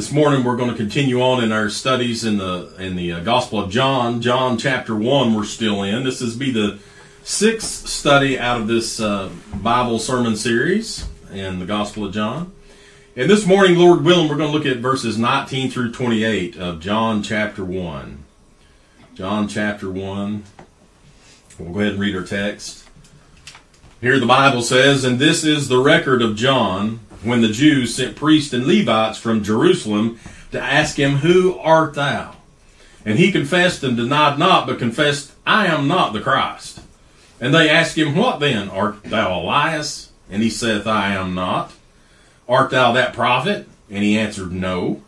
this morning we're going to continue on in our studies in the in the uh, Gospel of John, John chapter one. We're still in. This is be the sixth study out of this uh, Bible sermon series in the Gospel of John. And this morning, Lord willing, we're going to look at verses 19 through 28 of John chapter one. John chapter one. We'll go ahead and read our text. Here the Bible says, "And this is the record of John." When the Jews sent priests and Levites from Jerusalem to ask him, Who art thou? And he confessed and denied not, but confessed, I am not the Christ. And they asked him, What then? Art thou Elias? And he saith, I am not. Art thou that prophet? And he answered, No.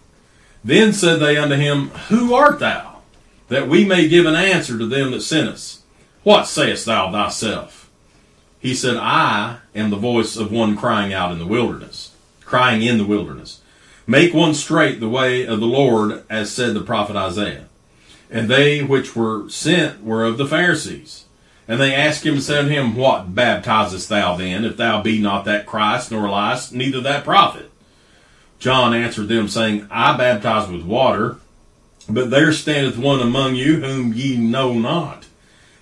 Then said they unto him, Who art thou? That we may give an answer to them that sent us. What sayest thou thyself? He said, I am the voice of one crying out in the wilderness, crying in the wilderness. Make one straight the way of the Lord, as said the prophet Isaiah. And they which were sent were of the Pharisees. And they asked him and said him, What baptizest thou then, if thou be not that Christ, nor Elias, neither that prophet? John answered them, saying, I baptize with water, but there standeth one among you whom ye know not.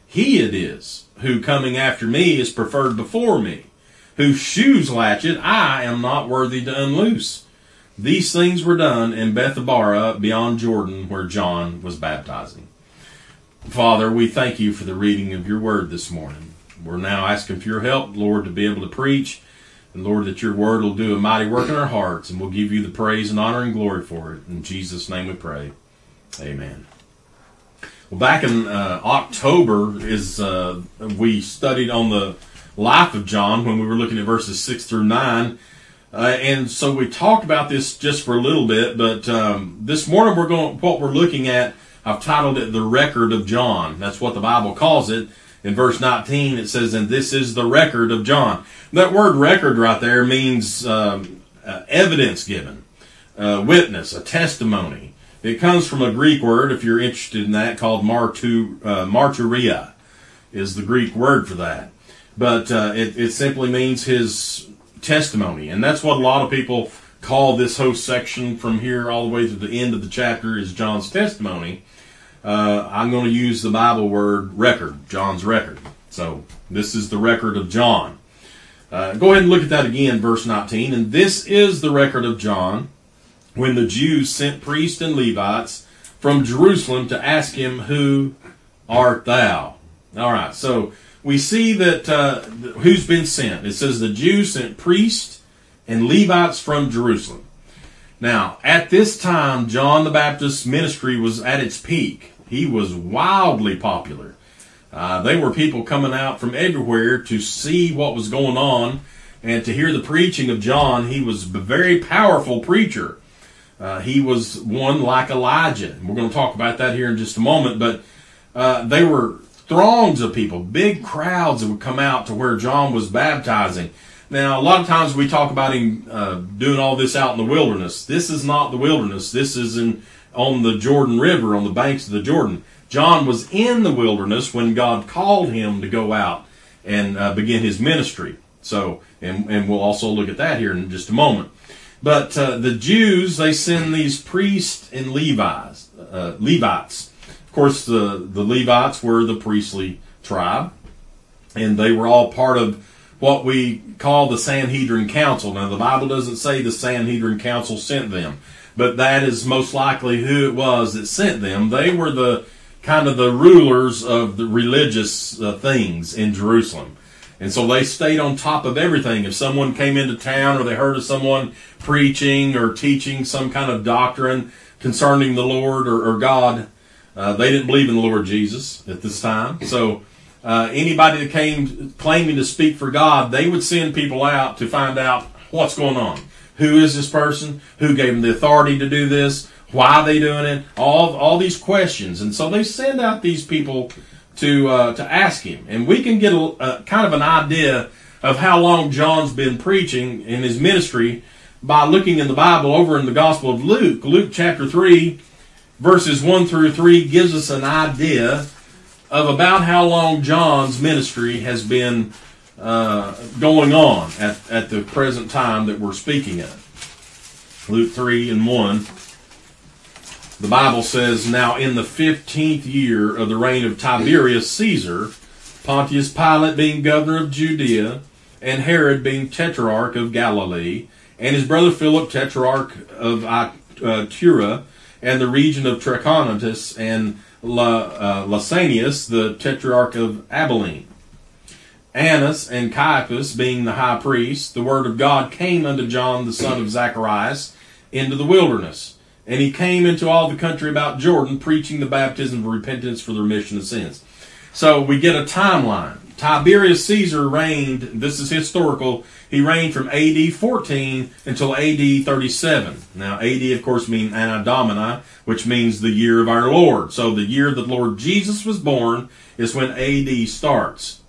He it is who coming after me is preferred before me, whose shoes latchet I am not worthy to unloose. These things were done in Bethabara beyond Jordan where John was baptizing. Father, we thank you for the reading of your word this morning. We're now asking for your help, Lord, to be able to preach. And Lord, that your word will do a mighty work in our hearts, and we'll give you the praise and honor and glory for it. In Jesus' name we pray. Amen. Well, back in uh, October is uh, we studied on the life of John when we were looking at verses six through nine, uh, and so we talked about this just for a little bit. But um, this morning we're going what we're looking at. I've titled it "The Record of John." That's what the Bible calls it. In verse 19, it says, "And this is the record of John." That word "record" right there means um, uh, evidence given, witness, a testimony. It comes from a Greek word, if you're interested in that, called martu, uh, is the Greek word for that. But uh, it, it simply means his testimony. And that's what a lot of people call this whole section from here all the way to the end of the chapter is John's testimony. Uh, I'm going to use the Bible word record, John's record. So this is the record of John. Uh, go ahead and look at that again, verse 19. And this is the record of John when the Jews sent priests and Levites from Jerusalem to ask him, Who art thou? All right, so we see that uh, who's been sent. It says the Jews sent priests and Levites from Jerusalem. Now, at this time, John the Baptist's ministry was at its peak. He was wildly popular. Uh, they were people coming out from everywhere to see what was going on and to hear the preaching of John. He was a very powerful preacher. Uh, he was one like Elijah. We're going to talk about that here in just a moment, but uh, they were throngs of people, big crowds that would come out to where John was baptizing. Now, a lot of times we talk about him uh, doing all this out in the wilderness. This is not the wilderness. This is in on the Jordan River, on the banks of the Jordan. John was in the wilderness when God called him to go out and uh, begin his ministry. So, and, and we'll also look at that here in just a moment. But uh, the Jews, they send these priests and Levites. Uh, Levites. Of course, the, the Levites were the priestly tribe, and they were all part of what we call the Sanhedrin Council. Now, the Bible doesn't say the Sanhedrin Council sent them, but that is most likely who it was that sent them. They were the kind of the rulers of the religious uh, things in Jerusalem. And so they stayed on top of everything. If someone came into town or they heard of someone preaching or teaching some kind of doctrine concerning the Lord or, or God, uh, they didn't believe in the Lord Jesus at this time. So uh, anybody that came claiming to speak for God, they would send people out to find out what's going on. Who is this person? Who gave them the authority to do this? Why are they doing it? All all these questions, and so they send out these people to uh, to ask him, and we can get a, a, kind of an idea of how long John's been preaching in his ministry by looking in the Bible over in the Gospel of Luke. Luke chapter three, verses one through three, gives us an idea of about how long John's ministry has been uh, going on at, at the present time that we're speaking of. Luke 3 and 1 the Bible says, Now in the fifteenth year of the reign of Tiberius Caesar, Pontius Pilate being governor of Judea, and Herod being tetrarch of Galilee, and his brother Philip tetrarch of uh, Tura, and the region of Trachonitis, and La, uh, Lysanias, the tetrarch of Abilene. Annas and Caiaphas being the high priest, the word of God came unto John the son of Zacharias into the wilderness. And he came into all the country about Jordan, preaching the baptism of repentance for the remission of sins. So we get a timeline. Tiberius Caesar reigned, this is historical, he reigned from AD 14 until AD 37. Now, AD, of course, means Anno Domini, which means the year of our Lord. So the year that Lord Jesus was born is when AD starts.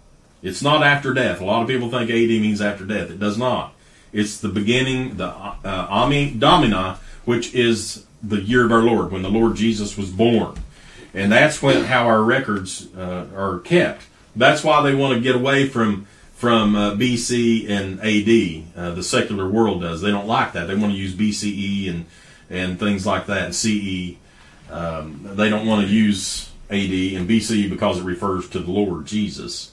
It's not after death. A lot of people think AD means after death. It does not. It's the beginning, the uh, Ami Domini, which is the year of our Lord, when the Lord Jesus was born. And that's when how our records uh, are kept. That's why they want to get away from from uh, BC and AD. Uh, the secular world does. They don't like that. They want to use BCE and and things like that. And CE. Um, they don't want to use AD and BCE because it refers to the Lord Jesus.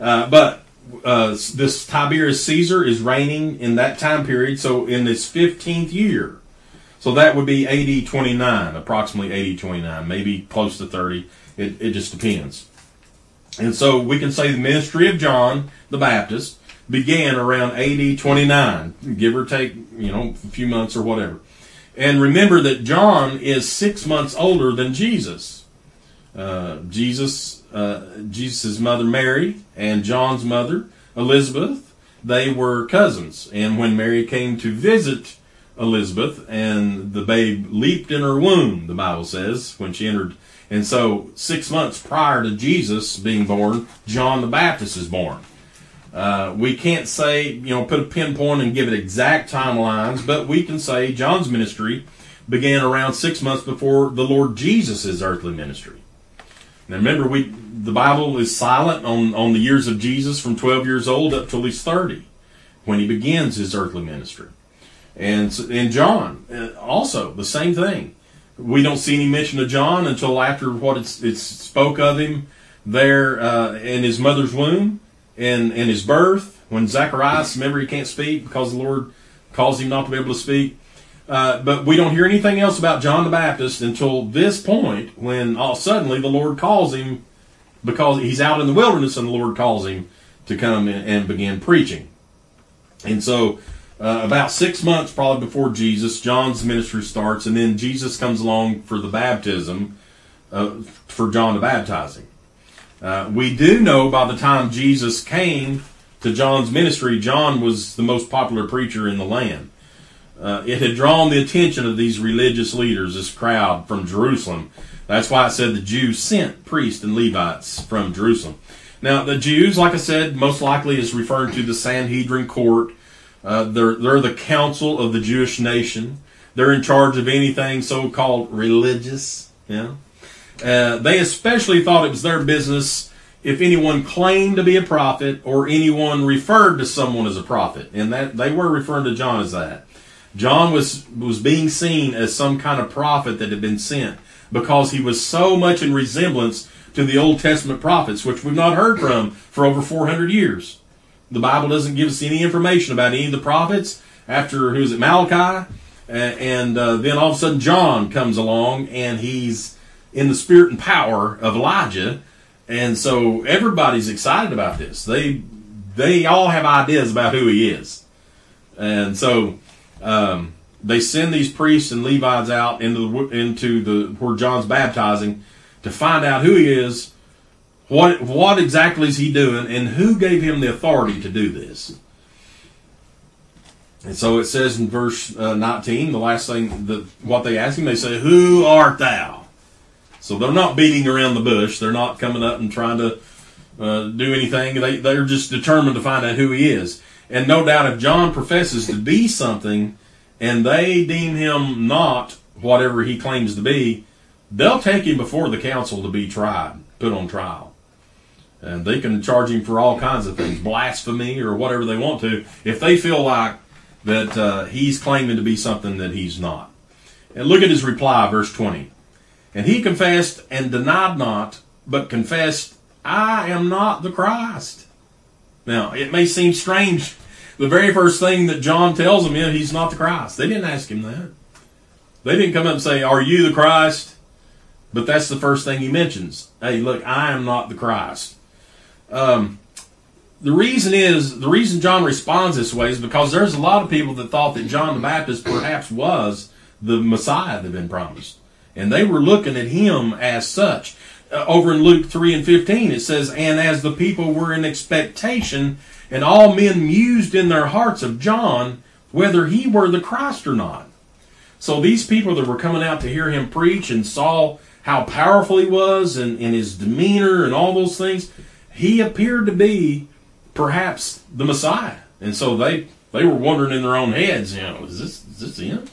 Uh, but uh, this Tiberius Caesar is reigning in that time period. So in this 15th year, so that would be AD 29, approximately AD 29, maybe close to 30. It, it just depends. And so we can say the ministry of John the Baptist began around AD 29, give or take, you know, a few months or whatever. And remember that John is six months older than Jesus. Uh, Jesus, uh, Jesus' mother Mary and John's mother Elizabeth, they were cousins. And when Mary came to visit Elizabeth and the babe leaped in her womb, the Bible says, when she entered. And so, six months prior to Jesus being born, John the Baptist is born. Uh, we can't say, you know, put a pinpoint and give it exact timelines, but we can say John's ministry began around six months before the Lord Jesus' earthly ministry. Now remember, we the Bible is silent on, on the years of Jesus from 12 years old up till he's 30 when he begins his earthly ministry. And, and John, uh, also the same thing. We don't see any mention of John until after what it's, it's spoke of him there uh, in his mother's womb and in his birth. When Zacharias, remember he can't speak because the Lord calls him not to be able to speak. Uh, but we don't hear anything else about John the Baptist until this point when all suddenly the Lord calls him because he's out in the wilderness and the Lord calls him to come and begin preaching. And so uh, about six months probably before Jesus, John's ministry starts, and then Jesus comes along for the baptism uh, for John the baptizing. Uh, we do know by the time Jesus came to John's ministry, John was the most popular preacher in the land. Uh, it had drawn the attention of these religious leaders, this crowd from Jerusalem. That's why it said the Jews sent priests and Levites from Jerusalem. Now, the Jews, like I said, most likely is referring to the Sanhedrin court uh, they're, they're the council of the Jewish nation. They're in charge of anything so called religious. Yeah. Uh, they especially thought it was their business if anyone claimed to be a prophet or anyone referred to someone as a prophet. And that they were referring to John as that. John was, was being seen as some kind of prophet that had been sent because he was so much in resemblance to the Old Testament prophets, which we've not heard from for over 400 years. The Bible doesn't give us any information about any of the prophets after, who's it, Malachi? and uh, then all of a sudden John comes along and he's in the spirit and power of Elijah. And so everybody's excited about this. They, they all have ideas about who he is. And so, um, they send these priests and Levites out into the, into the where John's baptizing to find out who he is what what exactly is he doing, and who gave him the authority to do this? And so it says in verse uh, 19, the last thing that what they ask him, they say, "Who art thou?" So they're not beating around the bush. They're not coming up and trying to uh, do anything. They they're just determined to find out who he is. And no doubt, if John professes to be something, and they deem him not whatever he claims to be, they'll take him before the council to be tried, put on trial. And they can charge him for all kinds of things, blasphemy or whatever they want to, if they feel like that uh, he's claiming to be something that he's not. And look at his reply, verse 20. And he confessed and denied not, but confessed, I am not the Christ. Now, it may seem strange. The very first thing that John tells him is he's not the Christ. They didn't ask him that. They didn't come up and say, Are you the Christ? But that's the first thing he mentions. Hey, look, I am not the Christ. Um, the reason is the reason John responds this way is because there's a lot of people that thought that John the Baptist perhaps was the Messiah that had been promised, and they were looking at him as such. Uh, over in Luke three and fifteen, it says, "And as the people were in expectation, and all men mused in their hearts of John, whether he were the Christ or not." So these people that were coming out to hear him preach and saw how powerful he was and, and his demeanor and all those things, he appeared to be perhaps the Messiah. And so they they were wondering in their own heads, you know, is this is this him?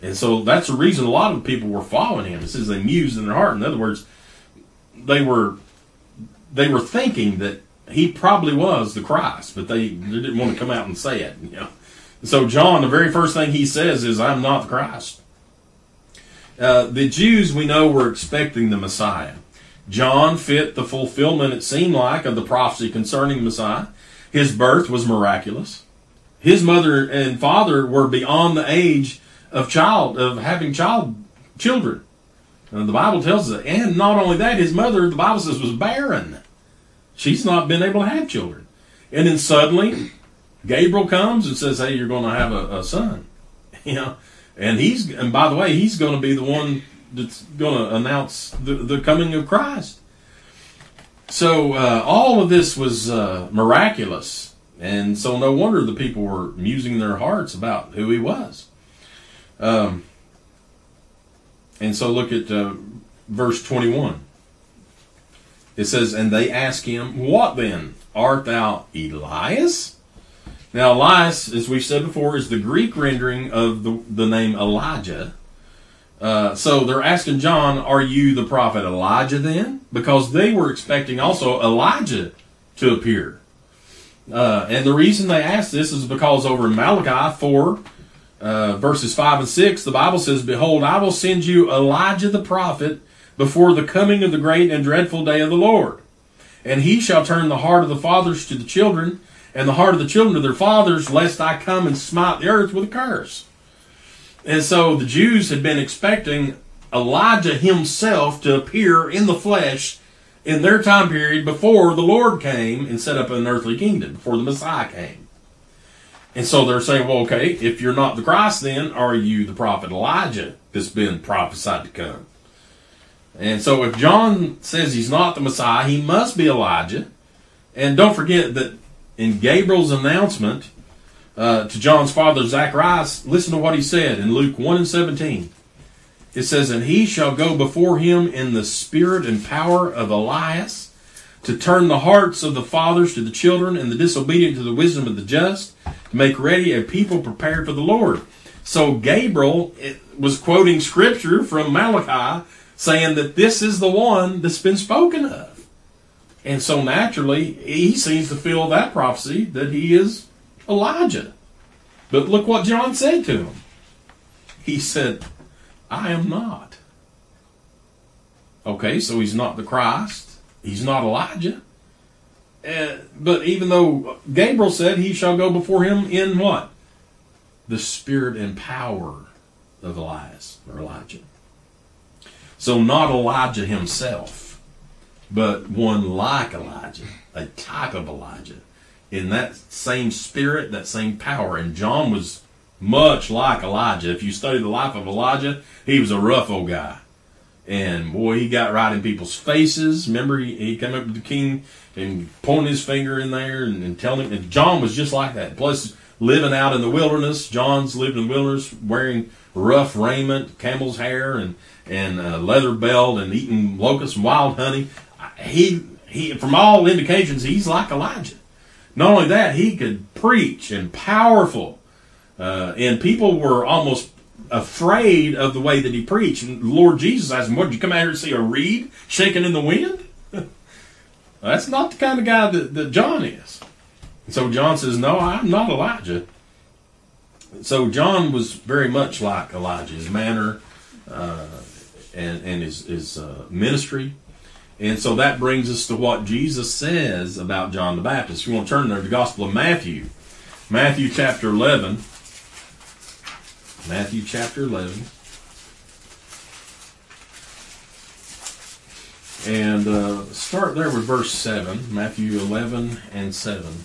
And so that's the reason a lot of people were following him. It says they mused in their heart. In other words, they were they were thinking that he probably was the Christ, but they, they didn't want to come out and say it. You know. So John, the very first thing he says is, "I'm not the Christ." Uh, the Jews we know were expecting the Messiah. John fit the fulfillment, it seemed like, of the prophecy concerning Messiah. His birth was miraculous. His mother and father were beyond the age of child of having child children. And the Bible tells us, and not only that, his mother, the Bible says, was barren. She's not been able to have children. And then suddenly, Gabriel comes and says, "Hey, you're going to have a, a son." You know, and he's and by the way, he's going to be the one that's going to announce the, the coming of Christ. So uh, all of this was uh, miraculous, and so no wonder the people were musing their hearts about who he was. Um, and so look at uh, verse twenty-one. It says, "And they ask him, What then? Art thou Elias?" Now, Elias, as we've said before, is the Greek rendering of the, the name Elijah. Uh, so they're asking John, Are you the prophet Elijah then? Because they were expecting also Elijah to appear. Uh, and the reason they ask this is because over in Malachi 4, uh, verses 5 and 6, the Bible says, Behold, I will send you Elijah the prophet before the coming of the great and dreadful day of the Lord. And he shall turn the heart of the fathers to the children and the heart of the children to their fathers, lest I come and smite the earth with a curse. And so the Jews had been expecting Elijah himself to appear in the flesh in their time period before the Lord came and set up an earthly kingdom, before the Messiah came. And so they're saying, well, okay, if you're not the Christ, then are you the prophet Elijah that's been prophesied to come? And so if John says he's not the Messiah, he must be Elijah. And don't forget that in Gabriel's announcement uh, to John's father Zacharias, listen to what he said in Luke 1 and 17. It says, And he shall go before him in the spirit and power of Elias to turn the hearts of the fathers to the children and the disobedient to the wisdom of the just, to make ready a people prepared for the Lord. So Gabriel was quoting scripture from Malachi saying that this is the one that's been spoken of. And so naturally, he seems to feel that prophecy that he is Elijah. But look what John said to him. He said, I am not. Okay, so he's not the Christ. He's not Elijah. Uh, but even though Gabriel said he shall go before him in what? The spirit and power of Elias or Elijah. So not Elijah himself, but one like Elijah, a type of Elijah in that same spirit, that same power. And John was much like Elijah. If you study the life of Elijah, he was a rough old guy. And boy, he got right in people's faces. Remember, he, he came up to the king and pointed his finger in there and, and telling him. And John was just like that. Plus, living out in the wilderness, John's lived in the wilderness wearing rough raiment, camel's hair, and and a leather belt, and eating locusts and wild honey. He he, from all indications, he's like Elijah. Not only that, he could preach and powerful. Uh, and people were almost afraid of the way that he preached. And Lord Jesus asked him, What, did you come out here to see a reed shaking in the wind? That's not the kind of guy that, that John is. And so John says, No, I'm not Elijah. so John was very much like Elijah, his manner uh, and, and his, his uh, ministry. And so that brings us to what Jesus says about John the Baptist. If you want to turn there to the Gospel of Matthew. Matthew chapter 11. Matthew chapter 11. And uh, start there with verse 7. Matthew 11 and 7.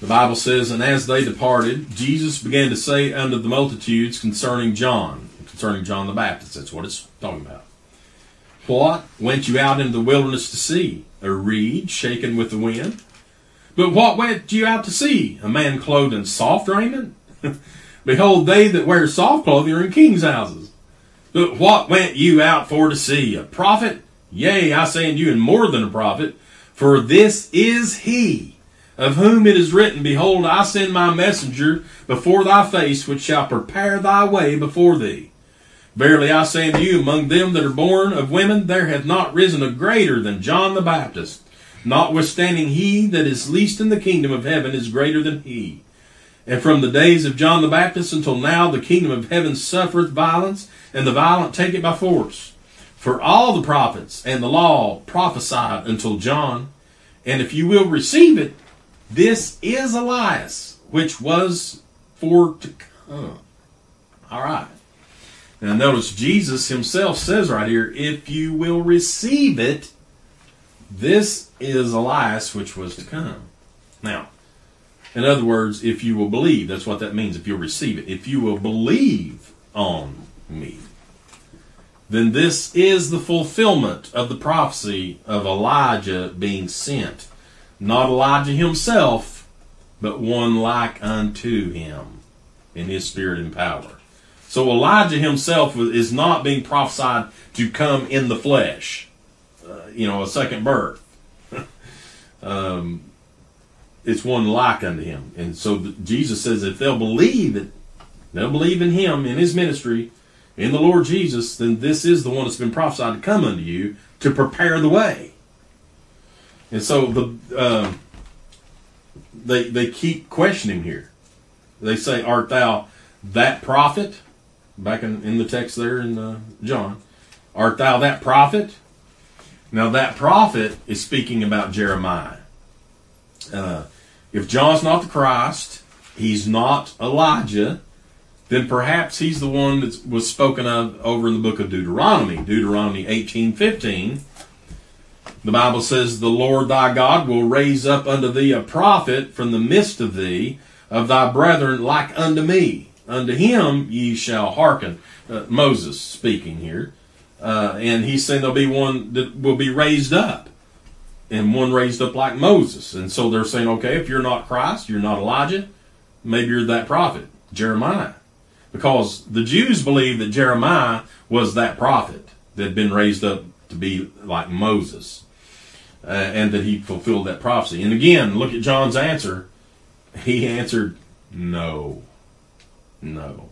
The Bible says, And as they departed, Jesus began to say unto the multitudes concerning John, concerning John the Baptist. That's what it's talking about. What went you out into the wilderness to see? A reed shaken with the wind? But what went you out to see? A man clothed in soft raiment? Behold, they that wear soft clothing are in kings' houses. But what went you out for to see? A prophet? Yea, I say unto you, and more than a prophet, for this is he of whom it is written, Behold, I send my messenger before thy face, which shall prepare thy way before thee. Verily I say unto you, among them that are born of women, there hath not risen a greater than John the Baptist. Notwithstanding, he that is least in the kingdom of heaven is greater than he. And from the days of John the Baptist until now, the kingdom of heaven suffereth violence, and the violent take it by force. For all the prophets and the law prophesied until John. And if you will receive it, this is Elias, which was for to come. All right. Now notice Jesus himself says right here, if you will receive it, this is Elias, which was to come. Now, in other words, if you will believe, that's what that means, if you'll receive it. If you will believe on me, then this is the fulfillment of the prophecy of Elijah being sent not Elijah himself, but one like unto him in his spirit and power. So Elijah himself is not being prophesied to come in the flesh, uh, you know, a second birth. um, it's one like unto him. And so Jesus says if they'll believe they'll believe in him, in his ministry, in the Lord Jesus, then this is the one that's been prophesied to come unto you to prepare the way. And so the uh, they they keep questioning here. They say, "Art thou that prophet?" Back in, in the text there in uh, John, "Art thou that prophet?" Now that prophet is speaking about Jeremiah. Uh, if John's not the Christ, he's not Elijah, then perhaps he's the one that was spoken of over in the book of Deuteronomy, Deuteronomy eighteen fifteen the Bible says, The Lord thy God will raise up unto thee a prophet from the midst of thee, of thy brethren like unto me. Unto him ye shall hearken. Uh, Moses speaking here. Uh, and he's saying there'll be one that will be raised up. And one raised up like Moses. And so they're saying, okay, if you're not Christ, you're not Elijah, maybe you're that prophet, Jeremiah. Because the Jews believed that Jeremiah was that prophet that had been raised up to be like Moses uh, and that he fulfilled that prophecy. And again, look at John's answer. He answered, no. No.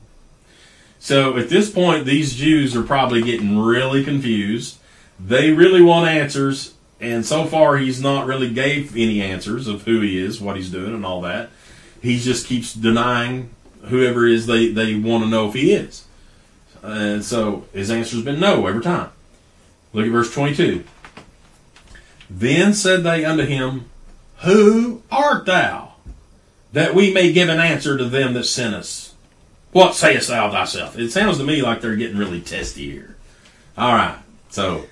So at this point, these Jews are probably getting really confused. They really want answers, and so far he's not really gave any answers of who he is, what he's doing, and all that. He just keeps denying whoever is they, they want to know if he is. And so his answer's been no every time. Look at verse 22. Then said they unto him, Who art thou? That we may give an answer to them that sent us. What sayest thou thyself? It sounds to me like they're getting really testy here. All right. So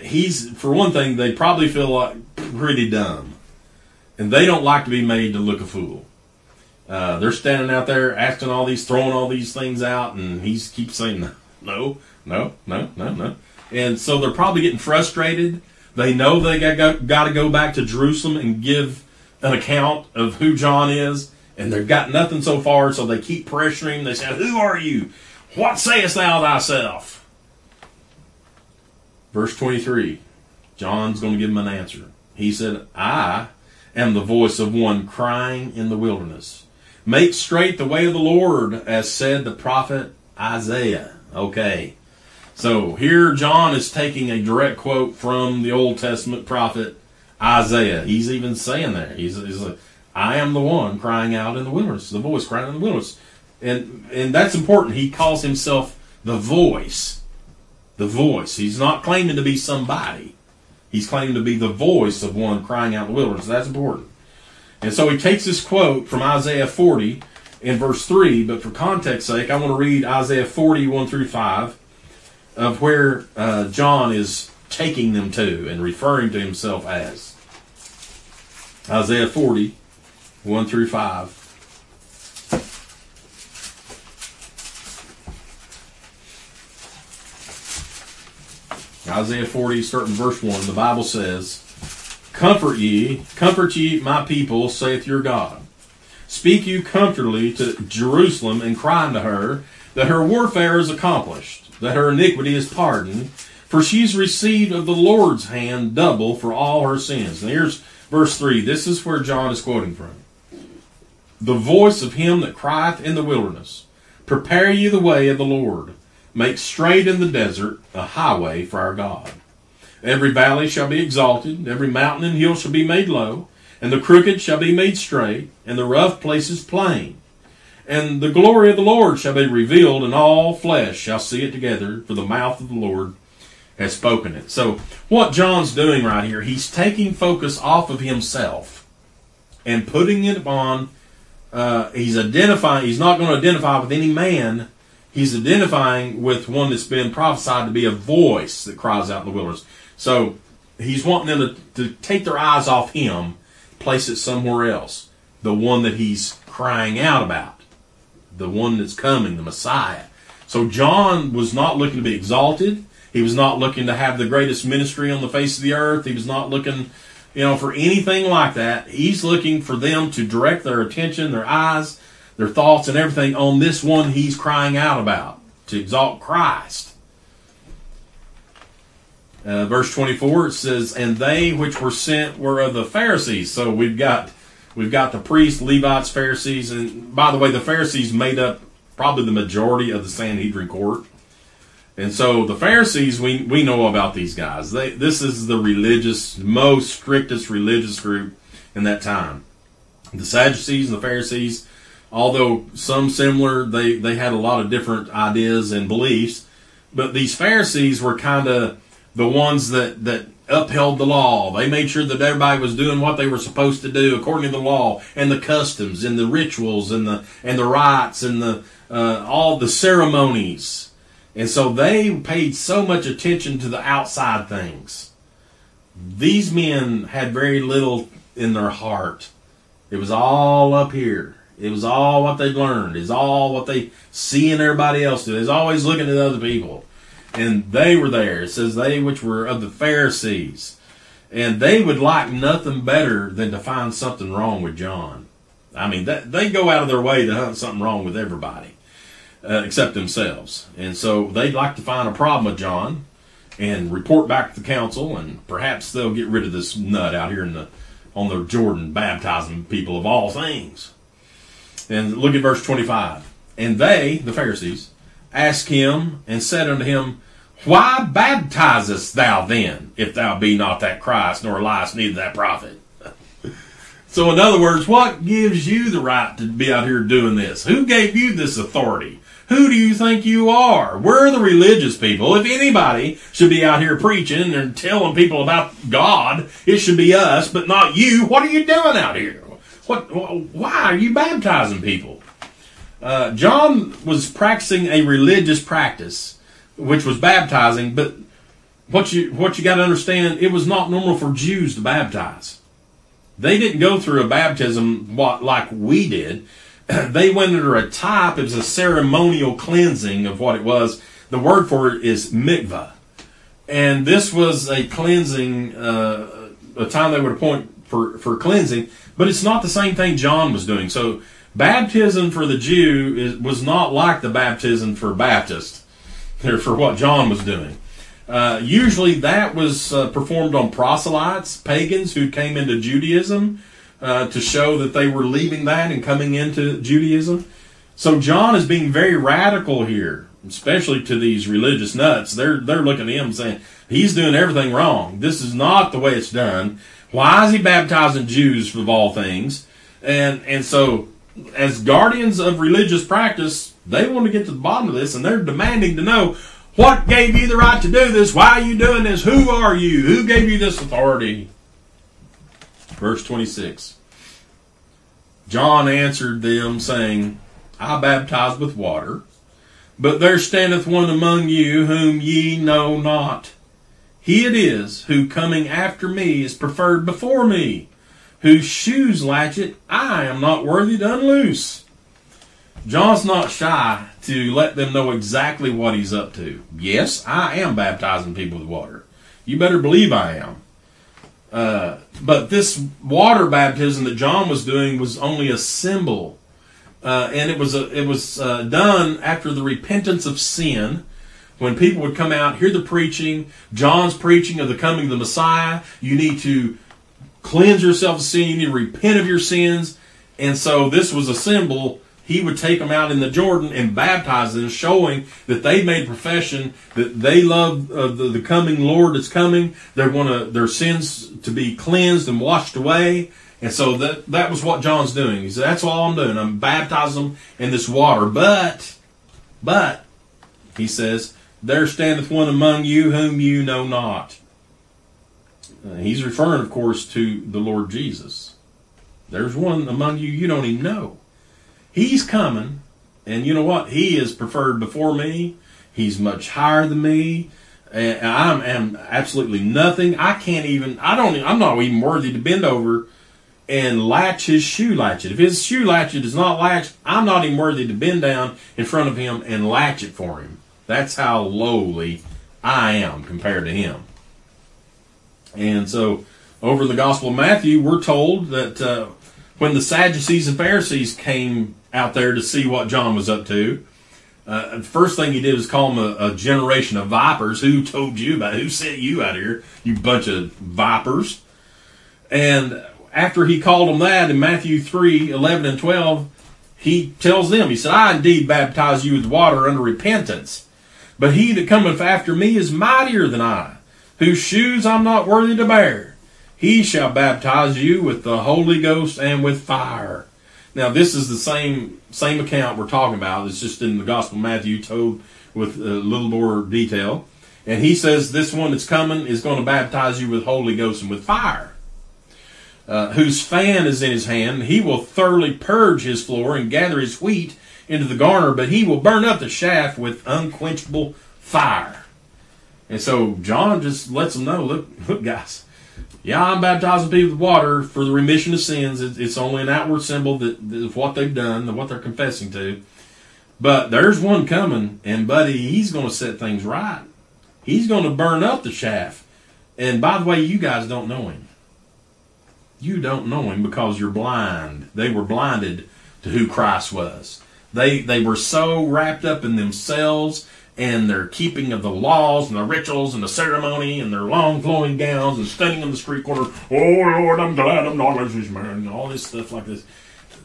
he's for one thing, they probably feel like pretty dumb, and they don't like to be made to look a fool. Uh, they're standing out there asking all these, throwing all these things out, and he keeps saying no, no, no, no, no, and so they're probably getting frustrated they know they got, got to go back to Jerusalem and give an account of who John is, and they've got nothing so far, so they keep pressuring. They say, Who are you? What sayest thou thyself? Verse 23, John's going to give him an answer. He said, I am the voice of one crying in the wilderness. Make straight the way of the Lord, as said the prophet Isaiah. Okay. So here John is taking a direct quote from the Old Testament prophet Isaiah. He's even saying there. He's, he's I am the one crying out in the wilderness, the voice crying in the wilderness. And, and that's important. He calls himself the voice. The voice. He's not claiming to be somebody. He's claiming to be the voice of one crying out in the wilderness. That's important. And so he takes this quote from Isaiah 40 in verse 3, but for context sake, I want to read Isaiah 40, 1 through 5, of where uh, John is taking them to and referring to himself as. Isaiah 40, 1 through 5. Isaiah 40, starting verse 1, the Bible says, Comfort ye, comfort ye, my people, saith your God. Speak you comfortably to Jerusalem, and cry unto her that her warfare is accomplished, that her iniquity is pardoned, for she's received of the Lord's hand double for all her sins. And here's verse 3. This is where John is quoting from. The voice of him that crieth in the wilderness, Prepare ye the way of the Lord Make straight in the desert a highway for our God. Every valley shall be exalted, every mountain and hill shall be made low, and the crooked shall be made straight, and the rough places plain. And the glory of the Lord shall be revealed, and all flesh shall see it together, for the mouth of the Lord has spoken it. So, what John's doing right here, he's taking focus off of himself and putting it upon, uh, he's identifying, he's not going to identify with any man he's identifying with one that's been prophesied to be a voice that cries out in the wilderness. So he's wanting them to, to take their eyes off him, place it somewhere else. The one that he's crying out about, the one that's coming, the Messiah. So John was not looking to be exalted. He was not looking to have the greatest ministry on the face of the earth. He was not looking, you know, for anything like that. He's looking for them to direct their attention, their eyes, their thoughts and everything on this one he's crying out about to exalt Christ. Uh, verse 24 it says, "And they which were sent were of the Pharisees." So we've got we've got the priests, Levites, Pharisees, and by the way, the Pharisees made up probably the majority of the Sanhedrin court. And so the Pharisees, we we know about these guys. They this is the religious, most strictest religious group in that time. The Sadducees and the Pharisees although some similar, they, they had a lot of different ideas and beliefs. But these Pharisees were kind of the ones that, that upheld the law. They made sure that everybody was doing what they were supposed to do according to the law and the customs and the rituals and the and the rites and the uh, all the ceremonies. And so they paid so much attention to the outside things. These men had very little in their heart. It was all up here. It was all what they learned. It's all what they see in everybody else do. It's always looking at other people. And they were there. It says they which were of the Pharisees. And they would like nothing better than to find something wrong with John. I mean, that, they go out of their way to hunt something wrong with everybody, uh, except themselves. And so they'd like to find a problem with John and report back to the council, and perhaps they'll get rid of this nut out here in the on the Jordan baptizing people of all things. And look at verse 25. And they, the Pharisees, asked him and said unto him, Why baptizest thou then, if thou be not that Christ, nor Elias, neither that prophet? so, in other words, what gives you the right to be out here doing this? Who gave you this authority? Who do you think you are? We're the religious people. If anybody should be out here preaching and telling people about God, it should be us, but not you. What are you doing out here? What? Why are you baptizing people? Uh, John was practicing a religious practice, which was baptizing. But what you what you got to understand, it was not normal for Jews to baptize. They didn't go through a baptism like we did. they went under a type. It was a ceremonial cleansing of what it was. The word for it is mikvah, and this was a cleansing, uh, a time they would appoint for for cleansing but it's not the same thing John was doing. So baptism for the Jew is, was not like the baptism for Baptist, or for what John was doing. Uh, usually that was uh, performed on proselytes, pagans who came into Judaism uh, to show that they were leaving that and coming into Judaism. So John is being very radical here, especially to these religious nuts. They're they're looking at him saying he's doing everything wrong. This is not the way it's done. Why is he baptizing Jews of all things? And and so as guardians of religious practice, they want to get to the bottom of this and they're demanding to know what gave you the right to do this? Why are you doing this? Who are you? Who gave you this authority? Verse 26. John answered them, saying, I baptize with water, but there standeth one among you whom ye know not. He it is who coming after me is preferred before me, whose shoes latchet I am not worthy to unloose. John's not shy to let them know exactly what he's up to. Yes, I am baptizing people with water. You better believe I am. Uh, but this water baptism that John was doing was only a symbol, uh, and it was a, it was uh, done after the repentance of sin. When people would come out, hear the preaching, John's preaching of the coming of the Messiah, you need to cleanse yourself of sin, you need to repent of your sins, and so this was a symbol he would take them out in the Jordan and baptize them, showing that they made profession that they love uh, the, the coming Lord that's coming. They want their sins to be cleansed and washed away. And so that that was what John's doing. He said, "That's all I'm doing. I'm baptizing them in this water." But, but he says, "There standeth one among you whom you know not." Uh, he's referring, of course, to the Lord Jesus. There's one among you you don't even know. He's coming, and you know what? He is preferred before me. He's much higher than me. And I am absolutely nothing. I can't even. I don't. I'm not even worthy to bend over and latch his shoe latchet. If his shoe latchet is not latched, I'm not even worthy to bend down in front of him and latch it for him. That's how lowly I am compared to him. And so, over in the Gospel of Matthew, we're told that uh, when the Sadducees and Pharisees came out there to see what John was up to, uh, first thing he did was call them a, a, generation of vipers. Who told you about? It? Who sent you out here? You bunch of vipers. And after he called them that in Matthew 3 11 and 12, he tells them, He said, I indeed baptize you with water under repentance. But he that cometh after me is mightier than I, whose shoes I'm not worthy to bear. He shall baptize you with the Holy Ghost and with fire. Now, this is the same same account we're talking about. It's just in the Gospel of Matthew, told with a little more detail. And he says this one that's coming is going to baptize you with Holy Ghost and with fire. Uh, whose fan is in his hand. He will thoroughly purge his floor and gather his wheat into the garner, but he will burn up the shaft with unquenchable fire. And so John just lets them know, look, look, guys, yeah, I'm baptizing people with water for the remission of sins. It's only an outward symbol of what they've done, of what they're confessing to. But there's one coming, and buddy, he's going to set things right. He's going to burn up the shaft. And by the way, you guys don't know him. You don't know him because you're blind. They were blinded to who Christ was. They they were so wrapped up in themselves and their keeping of the laws and the rituals and the ceremony and their long flowing gowns and standing on the street corner, oh Lord, I'm glad I'm not a this man, and all this stuff like this.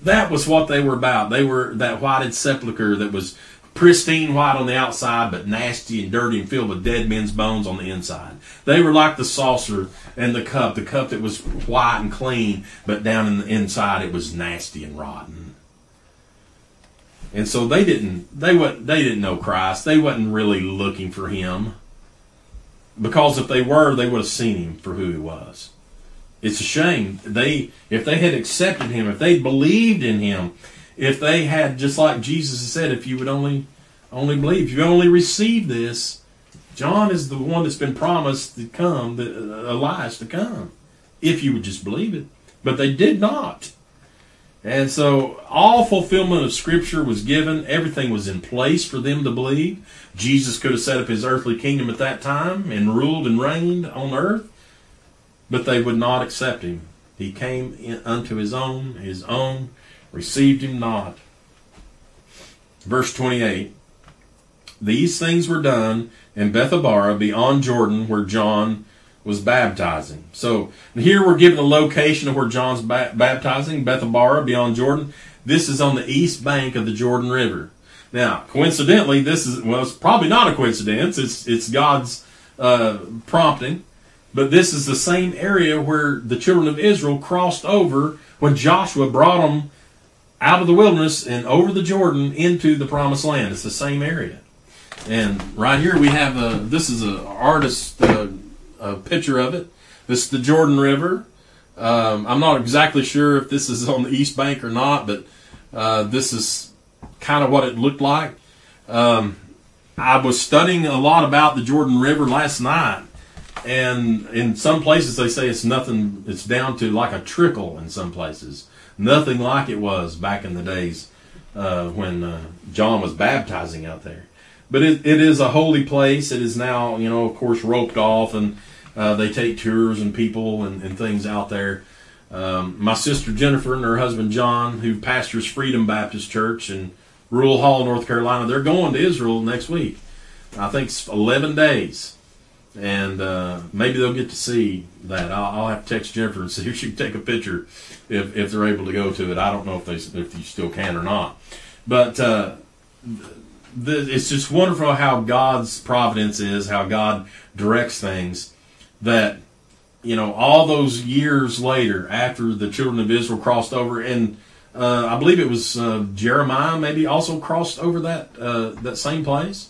That was what they were about. They were that whited sepulcher that was pristine white on the outside, but nasty and dirty and filled with dead men's bones on the inside. They were like the saucer and the cup, the cup that was white and clean, but down in the inside it was nasty and rotten. And so they didn't they what they didn't know Christ. They wasn't really looking for him. Because if they were, they would have seen him for who he was. It's a shame. They if they had accepted him, if they believed in him, if they had just like Jesus said, if you would only only believe, if you only receive this, John is the one that's been promised to come, the uh, Elias to come, if you would just believe it. But they did not. And so all fulfillment of Scripture was given. Everything was in place for them to believe. Jesus could have set up his earthly kingdom at that time and ruled and reigned on earth, but they would not accept him. He came in, unto his own, his own received him not. Verse 28 These things were done in Bethabara beyond Jordan, where John was baptizing. So here we're given the location of where John's ba- baptizing, Bethabara, beyond Jordan. This is on the east bank of the Jordan River. Now, coincidentally, this is well, it's probably not a coincidence. It's it's God's uh, prompting. But this is the same area where the children of Israel crossed over when Joshua brought them out of the wilderness and over the Jordan into the promised land. It's the same area. And right here we have a, this is an artist uh, a picture of it. This is the Jordan River. Um, I'm not exactly sure if this is on the east bank or not, but uh, this is kind of what it looked like. Um, I was studying a lot about the Jordan River last night, and in some places they say it's nothing. It's down to like a trickle in some places. Nothing like it was back in the days uh, when uh, John was baptizing out there. But it, it is a holy place. It is now, you know, of course, roped off, and uh, they take tours and people and, and things out there. Um, my sister Jennifer and her husband John, who pastors Freedom Baptist Church in Rural Hall, North Carolina, they're going to Israel next week. I think it's 11 days. And uh, maybe they'll get to see that. I'll, I'll, have to text Jennifer and see if she can take a picture if, if they're able to go to it. I don't know if they if you still can or not. But uh, the, it's just wonderful how God's providence is, how God directs things. That you know, all those years later, after the children of Israel crossed over, and uh, I believe it was uh, Jeremiah maybe also crossed over that uh, that same place.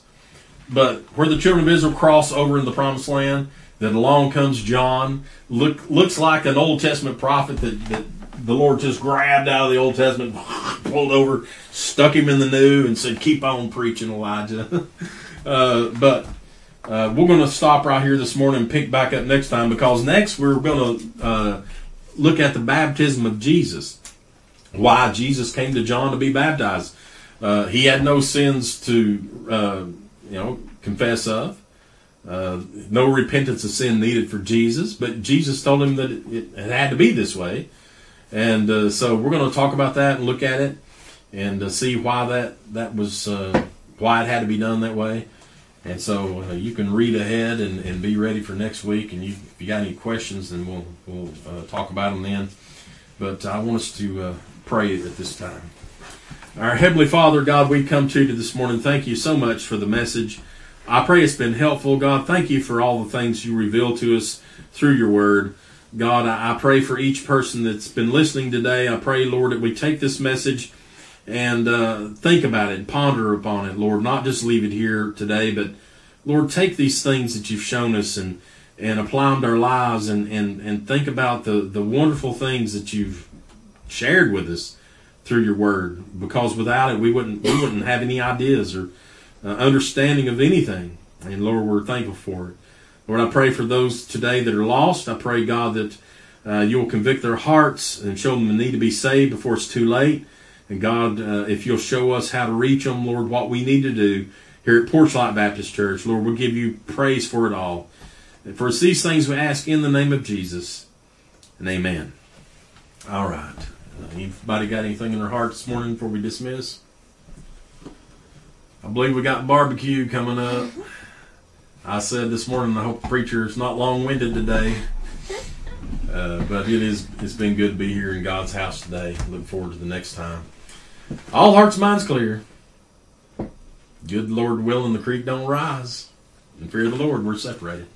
But where the children of Israel cross over in the promised land, then along comes John. Look looks like an Old Testament prophet that, that the Lord just grabbed out of the Old Testament, pulled over, stuck him in the New, and said, "Keep on preaching, Elijah." uh, but uh, we're going to stop right here this morning and pick back up next time because next we're going to uh, look at the baptism of Jesus. Why Jesus came to John to be baptized. Uh, he had no sins to uh, you know confess of. Uh, no repentance of sin needed for Jesus, but Jesus told him that it, it had to be this way, and uh, so we're going to talk about that and look at it and uh, see why that that was uh, why it had to be done that way. And so uh, you can read ahead and, and be ready for next week. And you, if you got any questions, then we'll we'll uh, talk about them then. But I want us to pray at this time. Our Heavenly Father, God, we come to you this morning. Thank you so much for the message. I pray it's been helpful, God. Thank you for all the things you reveal to us through your word. God, I I pray for each person that's been listening today. I pray, Lord, that we take this message and uh, think about it and ponder upon it, Lord. Not just leave it here today, but Lord, take these things that you've shown us and and apply them to our lives and, and, and think about the, the wonderful things that you've shared with us through your word. Because without it, we wouldn't we wouldn't have any ideas or uh, understanding of anything. And Lord, we're thankful for it. Lord, I pray for those today that are lost. I pray, God, that uh, you will convict their hearts and show them the need to be saved before it's too late. And God, uh, if you'll show us how to reach them, Lord, what we need to do here at Porchlight Baptist Church, Lord, we'll give you praise for it all. And for these things we ask in the name of Jesus. And amen. All right. Anybody got anything in their heart this morning before we dismiss? I believe we got barbecue coming up. I said this morning, I hope the preacher is not long winded today. Uh, but it is it's been good to be here in God's house today. Look forward to the next time. All hearts, minds clear. Good Lord willing, the creek don't rise. In fear of the Lord, we're separated.